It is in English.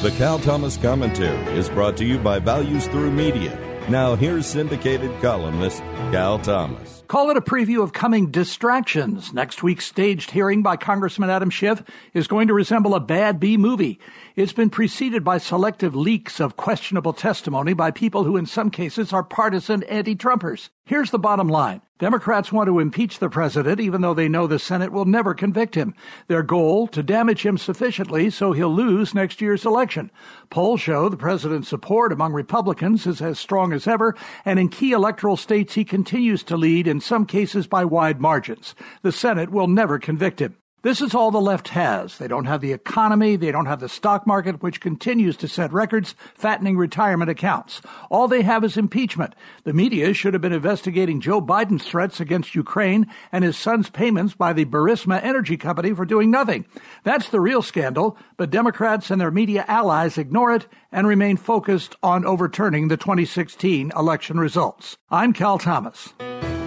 The Cal Thomas Commentary is brought to you by Values Through Media. Now, here's syndicated columnist Cal Thomas. Call it a preview of coming distractions. Next week's staged hearing by Congressman Adam Schiff is going to resemble a bad B movie. It's been preceded by selective leaks of questionable testimony by people who, in some cases, are partisan anti Trumpers. Here's the bottom line Democrats want to impeach the president, even though they know the Senate will never convict him. Their goal, to damage him sufficiently so he'll lose next year's election. Polls show the president's support among Republicans is as strong as ever, and in key electoral states he continues to lead, in some cases by wide margins. The Senate will never convict him. This is all the left has. They don't have the economy, they don't have the stock market, which continues to set records, fattening retirement accounts. All they have is impeachment. The media should have been investigating Joe Biden's threats against Ukraine and his son's payments by the Burisma Energy Company for doing nothing. That's the real scandal, but Democrats and their media allies ignore it and remain focused on overturning the 2016 election results. I'm Cal Thomas.